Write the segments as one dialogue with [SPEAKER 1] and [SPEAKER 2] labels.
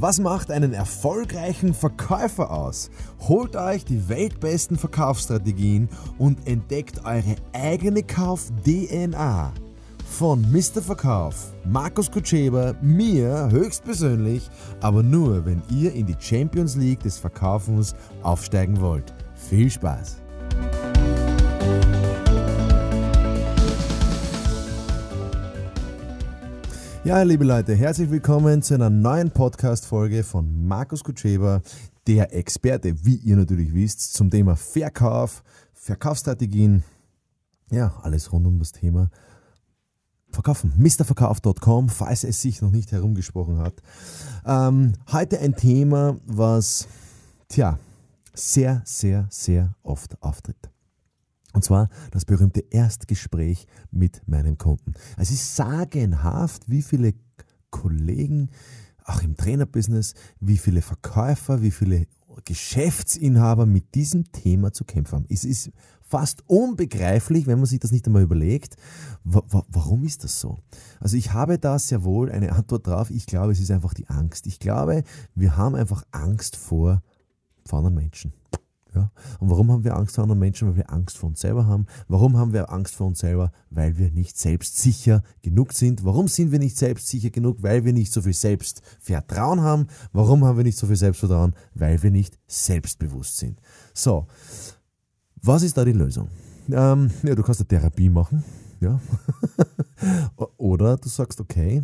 [SPEAKER 1] Was macht einen erfolgreichen Verkäufer aus? Holt euch die weltbesten Verkaufsstrategien und entdeckt eure eigene Kauf-DNA. Von Mr. Verkauf, Markus Kutscheber, mir höchstpersönlich, aber nur, wenn ihr in die Champions League des Verkaufens aufsteigen wollt. Viel Spaß! Ja, liebe Leute, herzlich willkommen zu einer neuen Podcast-Folge von Markus Kutscheber, der Experte, wie ihr natürlich wisst, zum Thema Verkauf, Verkaufsstrategien, ja, alles rund um das Thema Verkaufen. Mrverkauf.com, falls es sich noch nicht herumgesprochen hat. Ähm, heute ein Thema, was, tja, sehr, sehr, sehr oft auftritt. Und zwar das berühmte Erstgespräch mit meinem Kunden. Es ist sagenhaft, wie viele Kollegen, auch im Trainerbusiness, wie viele Verkäufer, wie viele Geschäftsinhaber mit diesem Thema zu kämpfen haben. Es ist fast unbegreiflich, wenn man sich das nicht einmal überlegt. Warum ist das so? Also ich habe da sehr wohl eine Antwort drauf. Ich glaube, es ist einfach die Angst. Ich glaube, wir haben einfach Angst vor, vor anderen Menschen. Ja? Und warum haben wir Angst vor anderen Menschen? Weil wir Angst vor uns selber haben. Warum haben wir Angst vor uns selber? Weil wir nicht selbstsicher genug sind. Warum sind wir nicht selbstsicher genug? Weil wir nicht so viel Selbstvertrauen haben. Warum haben wir nicht so viel Selbstvertrauen? Weil wir nicht selbstbewusst sind. So, was ist da die Lösung? Ähm, ja, du kannst eine Therapie machen. Ja. Oder du sagst, okay,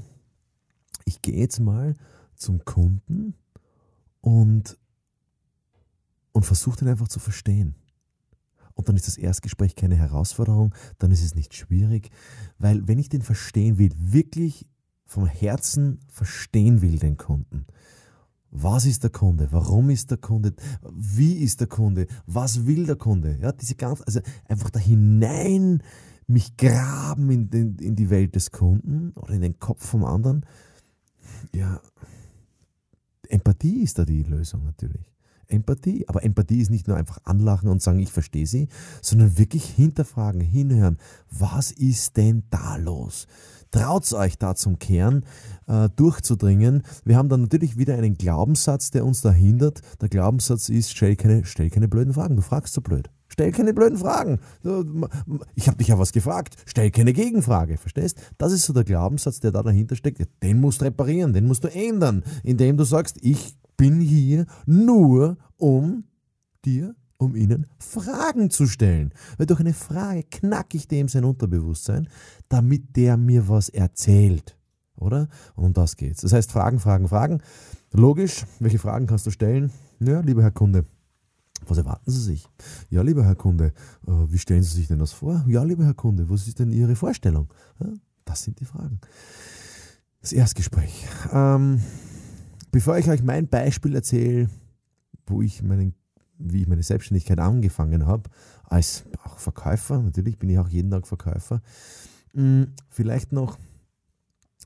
[SPEAKER 1] ich gehe jetzt mal zum Kunden und und versucht ihn einfach zu verstehen. Und dann ist das Erstgespräch keine Herausforderung, dann ist es nicht schwierig, weil wenn ich den verstehen will, wirklich vom Herzen verstehen will, den Kunden, was ist der Kunde? Warum ist der Kunde? Wie ist der Kunde? Was will der Kunde? Ja, diese ganz, also einfach da hinein mich graben in, den, in die Welt des Kunden oder in den Kopf vom anderen. Ja, Empathie ist da die Lösung natürlich. Empathie. Aber Empathie ist nicht nur einfach anlachen und sagen, ich verstehe sie, sondern wirklich hinterfragen, hinhören. Was ist denn da los? Traut euch da zum Kern äh, durchzudringen. Wir haben dann natürlich wieder einen Glaubenssatz, der uns da hindert. Der Glaubenssatz ist, stell keine, stell keine blöden Fragen. Du fragst so blöd. Stell keine blöden Fragen. Ich habe dich ja was gefragt. Stell keine Gegenfrage. Verstehst? Das ist so der Glaubenssatz, der da dahinter steckt. Den musst du reparieren, den musst du ändern, indem du sagst, ich bin hier nur, um dir, um ihnen Fragen zu stellen. Weil durch eine Frage knacke ich dem sein Unterbewusstsein, damit der mir was erzählt. Oder? Und um das geht's. Das heißt, Fragen, Fragen, Fragen. Logisch, welche Fragen kannst du stellen? Ja, lieber Herr Kunde, was erwarten Sie sich? Ja, lieber Herr Kunde, äh, wie stellen Sie sich denn das vor? Ja, lieber Herr Kunde, was ist denn Ihre Vorstellung? das sind die Fragen. Das Erstgespräch. Ähm, Bevor ich euch mein Beispiel erzähle, wo ich meinen, wie ich meine Selbstständigkeit angefangen habe, als auch Verkäufer, natürlich bin ich auch jeden Tag Verkäufer, hm, vielleicht noch,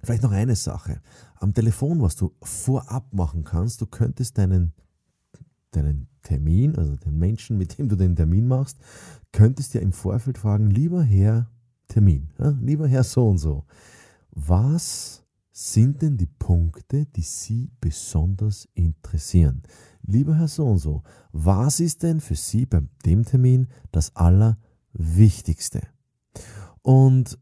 [SPEAKER 1] vielleicht noch eine Sache. Am Telefon, was du vorab machen kannst, du könntest deinen, deinen Termin, also den Menschen, mit dem du den Termin machst, könntest ja im Vorfeld fragen, lieber Herr Termin, ja, lieber Herr so und so, was sind denn die Punkte, die Sie besonders interessieren? Lieber Herr So und so, was ist denn für Sie bei dem Termin das Allerwichtigste? Und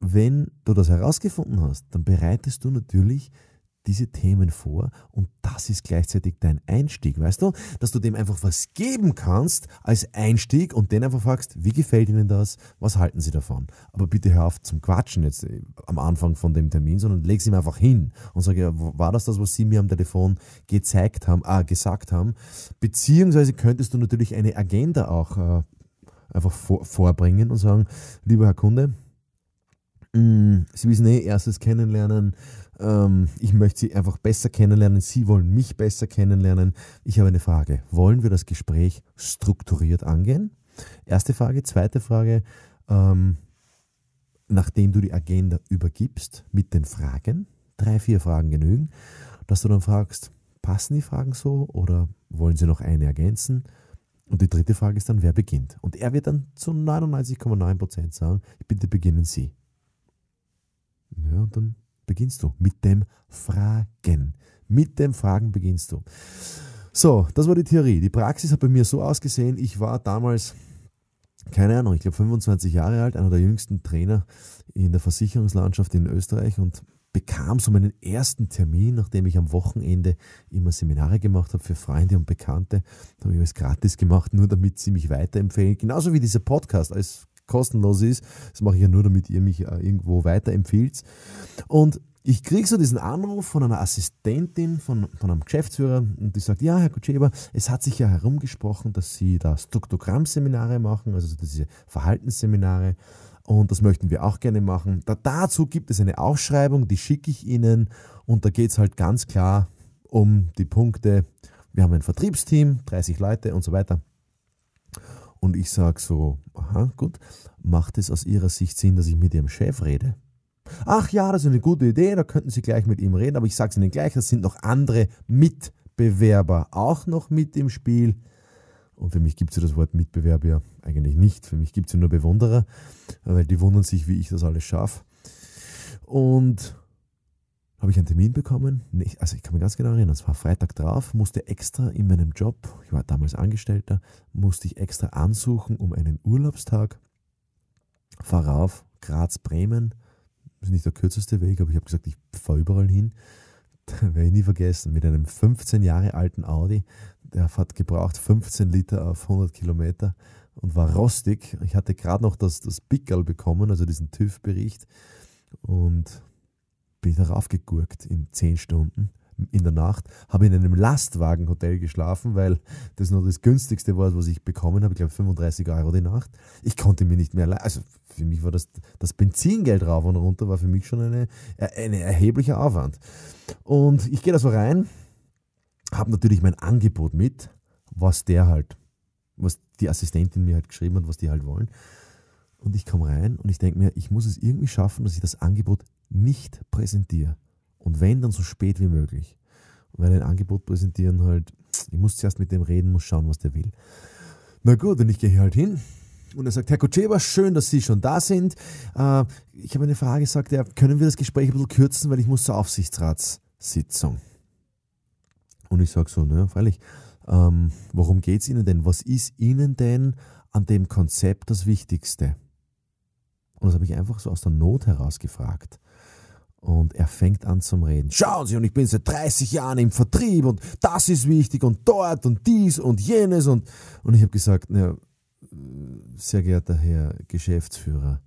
[SPEAKER 1] wenn du das herausgefunden hast, dann bereitest du natürlich diese Themen vor und das ist gleichzeitig dein Einstieg, weißt du? Dass du dem einfach was geben kannst als Einstieg und den einfach fragst, wie gefällt Ihnen das? Was halten Sie davon? Aber bitte hör auf zum Quatschen jetzt äh, am Anfang von dem Termin, sondern leg es ihm einfach hin und sage, war das das, was Sie mir am Telefon gezeigt haben, ah, gesagt haben? Beziehungsweise könntest du natürlich eine Agenda auch äh, einfach vor, vorbringen und sagen, lieber Herr Kunde, mm, Sie wissen eh, erstes Kennenlernen, ähm, ich möchte Sie einfach besser kennenlernen. Sie wollen mich besser kennenlernen. Ich habe eine Frage. Wollen wir das Gespräch strukturiert angehen? Erste Frage. Zweite Frage. Ähm, nachdem du die Agenda übergibst mit den Fragen, drei, vier Fragen genügen, dass du dann fragst, passen die Fragen so oder wollen sie noch eine ergänzen? Und die dritte Frage ist dann, wer beginnt? Und er wird dann zu 99,9% sagen, bitte beginnen Sie. Ja, und dann beginnst du? Mit dem Fragen. Mit dem Fragen beginnst du. So, das war die Theorie. Die Praxis hat bei mir so ausgesehen, ich war damals, keine Ahnung, ich glaube 25 Jahre alt, einer der jüngsten Trainer in der Versicherungslandschaft in Österreich und bekam so meinen ersten Termin, nachdem ich am Wochenende immer Seminare gemacht habe für Freunde und Bekannte. Da habe ich alles gratis gemacht, nur damit sie mich weiterempfehlen. Genauso wie dieser Podcast alles kostenlos ist. Das mache ich ja nur, damit ihr mich äh, irgendwo weiterempfiehlt. Und ich kriege so diesen Anruf von einer Assistentin, von, von einem Geschäftsführer und die sagt, ja, Herr Kutscheber, es hat sich ja herumgesprochen, dass Sie da Struktogramm-Seminare machen, also diese Verhaltensseminare und das möchten wir auch gerne machen. Da, dazu gibt es eine Ausschreibung, die schicke ich Ihnen und da geht es halt ganz klar um die Punkte. Wir haben ein Vertriebsteam, 30 Leute und so weiter. Und ich sage so, aha, gut, macht es aus Ihrer Sicht Sinn, dass ich mit Ihrem Chef rede? Ach ja, das ist eine gute Idee, da könnten Sie gleich mit ihm reden, aber ich sage es Ihnen gleich, es sind noch andere Mitbewerber auch noch mit im Spiel. Und für mich gibt es ja das Wort Mitbewerber ja eigentlich nicht. Für mich gibt es ja nur Bewunderer, weil die wundern sich, wie ich das alles schaffe. Und habe ich einen Termin bekommen. Also ich kann mich ganz genau erinnern, es war Freitag drauf, musste extra in meinem Job, ich war damals Angestellter, musste ich extra ansuchen um einen Urlaubstag. Fahr rauf, Graz, Bremen, ist nicht der kürzeste Weg, aber ich habe gesagt, ich fahre überall hin. Da werde ich nie vergessen, mit einem 15 Jahre alten Audi, der hat gebraucht 15 Liter auf 100 Kilometer und war rostig. Ich hatte gerade noch das, das Pickerl bekommen, also diesen TÜV-Bericht und bin darauf gegurkt in 10 Stunden in der Nacht, habe in einem Lastwagenhotel geschlafen, weil das nur das günstigste war, was ich bekommen habe. Ich glaube 35 Euro die Nacht. Ich konnte mir nicht mehr, also für mich war das, das Benzingeld rauf und runter, war für mich schon eine, ein erheblicher Aufwand. Und ich gehe da so rein, habe natürlich mein Angebot mit, was der halt, was die Assistentin mir halt geschrieben hat, was die halt wollen. Und ich komme rein und ich denke mir, ich muss es irgendwie schaffen, dass ich das Angebot nicht präsentiere. Und wenn, dann so spät wie möglich. Weil ein Angebot präsentieren halt, ich muss zuerst mit dem reden, muss schauen, was der will. Na gut, und ich gehe halt hin und er sagt, Herr Kutscheba, schön, dass Sie schon da sind. Äh, ich habe eine Frage, sagt er, können wir das Gespräch ein bisschen kürzen, weil ich muss zur Aufsichtsratssitzung. Und ich sage so, naja, freilich, ähm, worum geht es Ihnen denn? Was ist Ihnen denn an dem Konzept das Wichtigste? Und das habe ich einfach so aus der Not heraus gefragt. Und er fängt an zum Reden. Schauen Sie, und ich bin seit 30 Jahren im Vertrieb und das ist wichtig und dort und dies und jenes. Und, und ich habe gesagt, na, sehr geehrter Herr Geschäftsführer,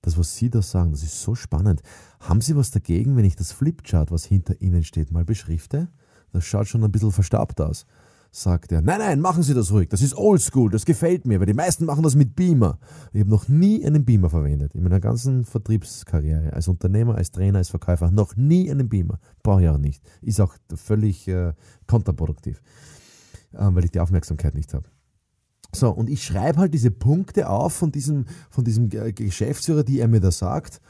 [SPEAKER 1] das, was Sie da sagen, das ist so spannend. Haben Sie was dagegen, wenn ich das Flipchart, was hinter Ihnen steht, mal beschrifte? Das schaut schon ein bisschen verstaubt aus sagt er, nein, nein, machen Sie das ruhig, das ist oldschool, das gefällt mir, weil die meisten machen das mit Beamer. Ich habe noch nie einen Beamer verwendet, in meiner ganzen Vertriebskarriere, als Unternehmer, als Trainer, als Verkäufer, noch nie einen Beamer. Brauche ich auch nicht. Ist auch völlig äh, kontraproduktiv, äh, weil ich die Aufmerksamkeit nicht habe. So, und ich schreibe halt diese Punkte auf von diesem, von diesem Geschäftsführer, die er mir da sagt.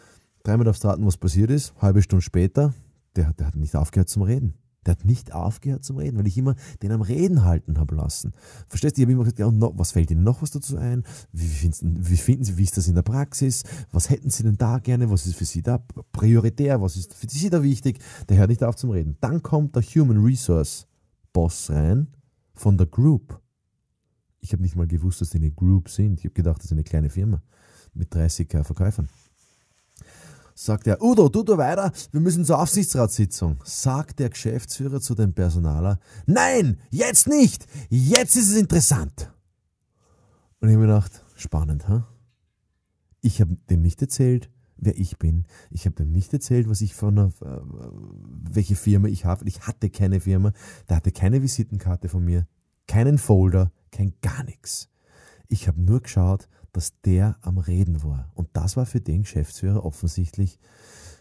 [SPEAKER 1] Dreimal darfst du raten, was passiert ist. Halbe Stunde später, der, der hat nicht aufgehört zum Reden. Der hat nicht aufgehört zum Reden, weil ich immer den am Reden halten habe lassen. Verstehst du? Ich habe immer gesagt, ja, noch, was fällt Ihnen noch was dazu ein? Wie, wie finden Sie, wie ist das in der Praxis? Was hätten Sie denn da gerne? Was ist für Sie da prioritär? Was ist für Sie da wichtig? Der hört nicht auf zum Reden. Dann kommt der Human Resource Boss rein von der Group. Ich habe nicht mal gewusst, dass die eine Group sind. Ich habe gedacht, das ist eine kleine Firma mit 30 Verkäufern sagt er, Udo, tu du weiter, wir müssen zur Aufsichtsratssitzung. Sagt der Geschäftsführer zu dem Personaler, nein, jetzt nicht, jetzt ist es interessant. Und ich habe mir gedacht, spannend, ha? Huh? Ich habe dem nicht erzählt, wer ich bin. Ich habe dem nicht erzählt, was ich von einer, äh, welche Firma ich habe. Ich hatte keine Firma, der hatte keine Visitenkarte von mir, keinen Folder, kein gar nichts. Ich habe nur geschaut, dass der am Reden war. Und das war für den Geschäftsführer offensichtlich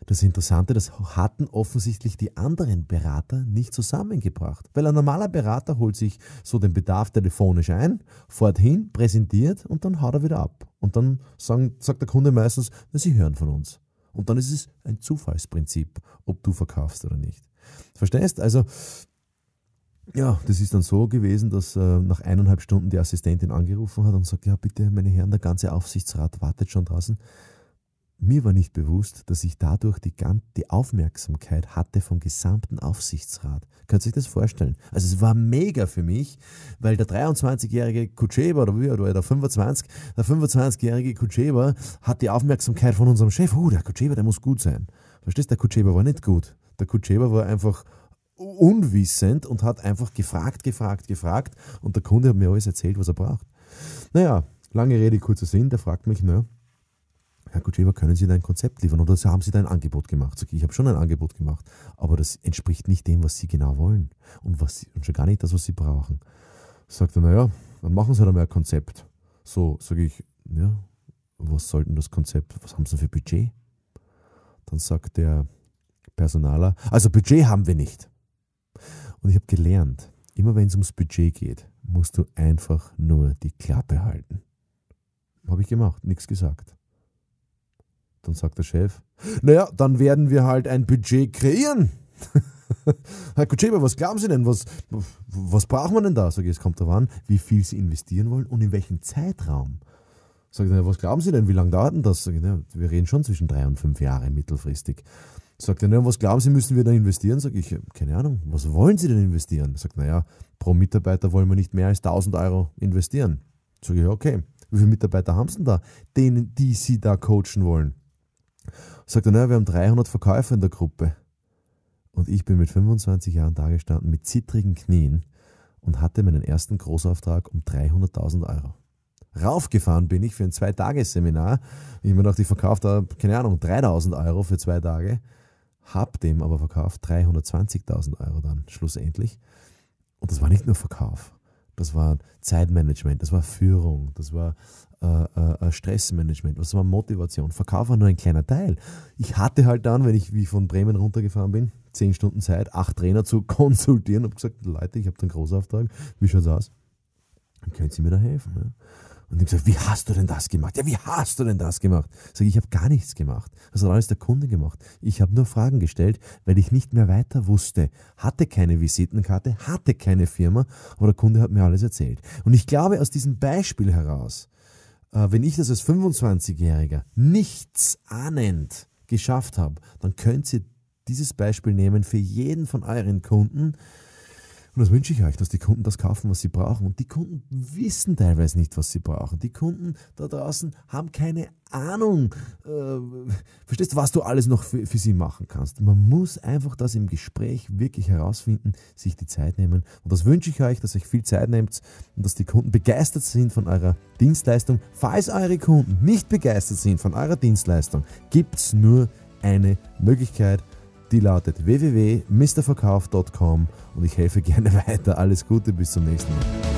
[SPEAKER 1] das Interessante, das hatten offensichtlich die anderen Berater nicht zusammengebracht. Weil ein normaler Berater holt sich so den Bedarf telefonisch ein, fährt hin, präsentiert und dann haut er wieder ab. Und dann sagen, sagt der Kunde meistens, na, Sie hören von uns. Und dann ist es ein Zufallsprinzip, ob du verkaufst oder nicht. Verstehst? Also ja, das ist dann so gewesen, dass äh, nach eineinhalb Stunden die Assistentin angerufen hat und sagt, ja bitte, meine Herren, der ganze Aufsichtsrat wartet schon draußen. mir war nicht bewusst, dass ich dadurch die, die Aufmerksamkeit hatte vom gesamten Aufsichtsrat. Könnt ihr euch das vorstellen? Also es war mega für mich, weil der 23-jährige Kutscheba oder wie oder der 25, der 25-jährige Kutscheba hat die Aufmerksamkeit von unserem Chef. Oh, der Kutscheba, der muss gut sein. Verstehst? du, Der Kutscheba war nicht gut. Der Kutscheba war einfach unwissend und hat einfach gefragt, gefragt, gefragt und der Kunde hat mir alles erzählt, was er braucht. Naja, lange Rede, kurzer Sinn, der fragt mich, naja, Herr Kutschewa, können Sie ein Konzept liefern oder haben Sie da ein Angebot gemacht? Ich, habe schon ein Angebot gemacht, aber das entspricht nicht dem, was Sie genau wollen und, was Sie, und schon gar nicht das, was Sie brauchen. Sagt er, naja, dann machen Sie halt einmal ein Konzept. So, sage ich, ja, was soll denn das Konzept, was haben Sie für Budget? Dann sagt der Personaler, also Budget haben wir nicht. Und ich habe gelernt, immer wenn es ums Budget geht, musst du einfach nur die Klappe halten. Habe ich gemacht, nichts gesagt. Dann sagt der Chef, naja, dann werden wir halt ein Budget kreieren. Herr Kutscheba, was glauben Sie denn? Was, was braucht man denn da? Sag ich, es kommt darauf an, wie viel Sie investieren wollen und in welchem Zeitraum. Sag ich, was glauben Sie denn? Wie lange dauert denn das? Sag ich, wir reden schon zwischen drei und fünf Jahre mittelfristig. Sagt er, na, was glauben Sie, müssen wir da investieren? Sag ich, keine Ahnung, was wollen Sie denn investieren? Sagt, naja, pro Mitarbeiter wollen wir nicht mehr als 1000 Euro investieren. Sag ich, okay, wie viele Mitarbeiter haben Sie denn da, denen, die Sie da coachen wollen? Sagt er, naja, wir haben 300 Verkäufer in der Gruppe. Und ich bin mit 25 Jahren da gestanden, mit zittrigen Knien und hatte meinen ersten Großauftrag um 300.000 Euro. Raufgefahren bin ich für ein Zwei-Tage-Seminar. Ich mir dachte, ich verkaufe da, keine Ahnung, 3.000 Euro für zwei Tage. Hab dem aber verkauft 320.000 Euro dann schlussendlich. Und das war nicht nur Verkauf. Das war Zeitmanagement, das war Führung, das war äh, äh, äh, Stressmanagement, das war Motivation. Verkauf war nur ein kleiner Teil. Ich hatte halt dann, wenn ich wie von Bremen runtergefahren bin, zehn Stunden Zeit, acht Trainer zu konsultieren und gesagt, Leute, ich habe einen Großauftrag, wie schaut's aus? Können Sie mir da helfen. Ja? Und ich gesagt, wie hast du denn das gemacht? Ja, wie hast du denn das gemacht? Sag ich, ich habe gar nichts gemacht. Das hat alles der Kunde gemacht. Ich habe nur Fragen gestellt, weil ich nicht mehr weiter wusste. Hatte keine Visitenkarte, hatte keine Firma, aber der Kunde hat mir alles erzählt. Und ich glaube, aus diesem Beispiel heraus, äh, wenn ich das als 25-Jähriger nichts ahnend geschafft habe, dann könnt ihr dieses Beispiel nehmen für jeden von euren Kunden, und das wünsche ich euch, dass die Kunden das kaufen, was sie brauchen. Und die Kunden wissen teilweise nicht, was sie brauchen. Die Kunden da draußen haben keine Ahnung, äh, verstehst du, was du alles noch für, für sie machen kannst. Man muss einfach das im Gespräch wirklich herausfinden, sich die Zeit nehmen. Und das wünsche ich euch, dass euch viel Zeit nehmt und dass die Kunden begeistert sind von eurer Dienstleistung. Falls eure Kunden nicht begeistert sind von eurer Dienstleistung, gibt es nur eine Möglichkeit, die lautet www.mrverkauf.com und ich helfe gerne weiter. Alles Gute, bis zum nächsten Mal.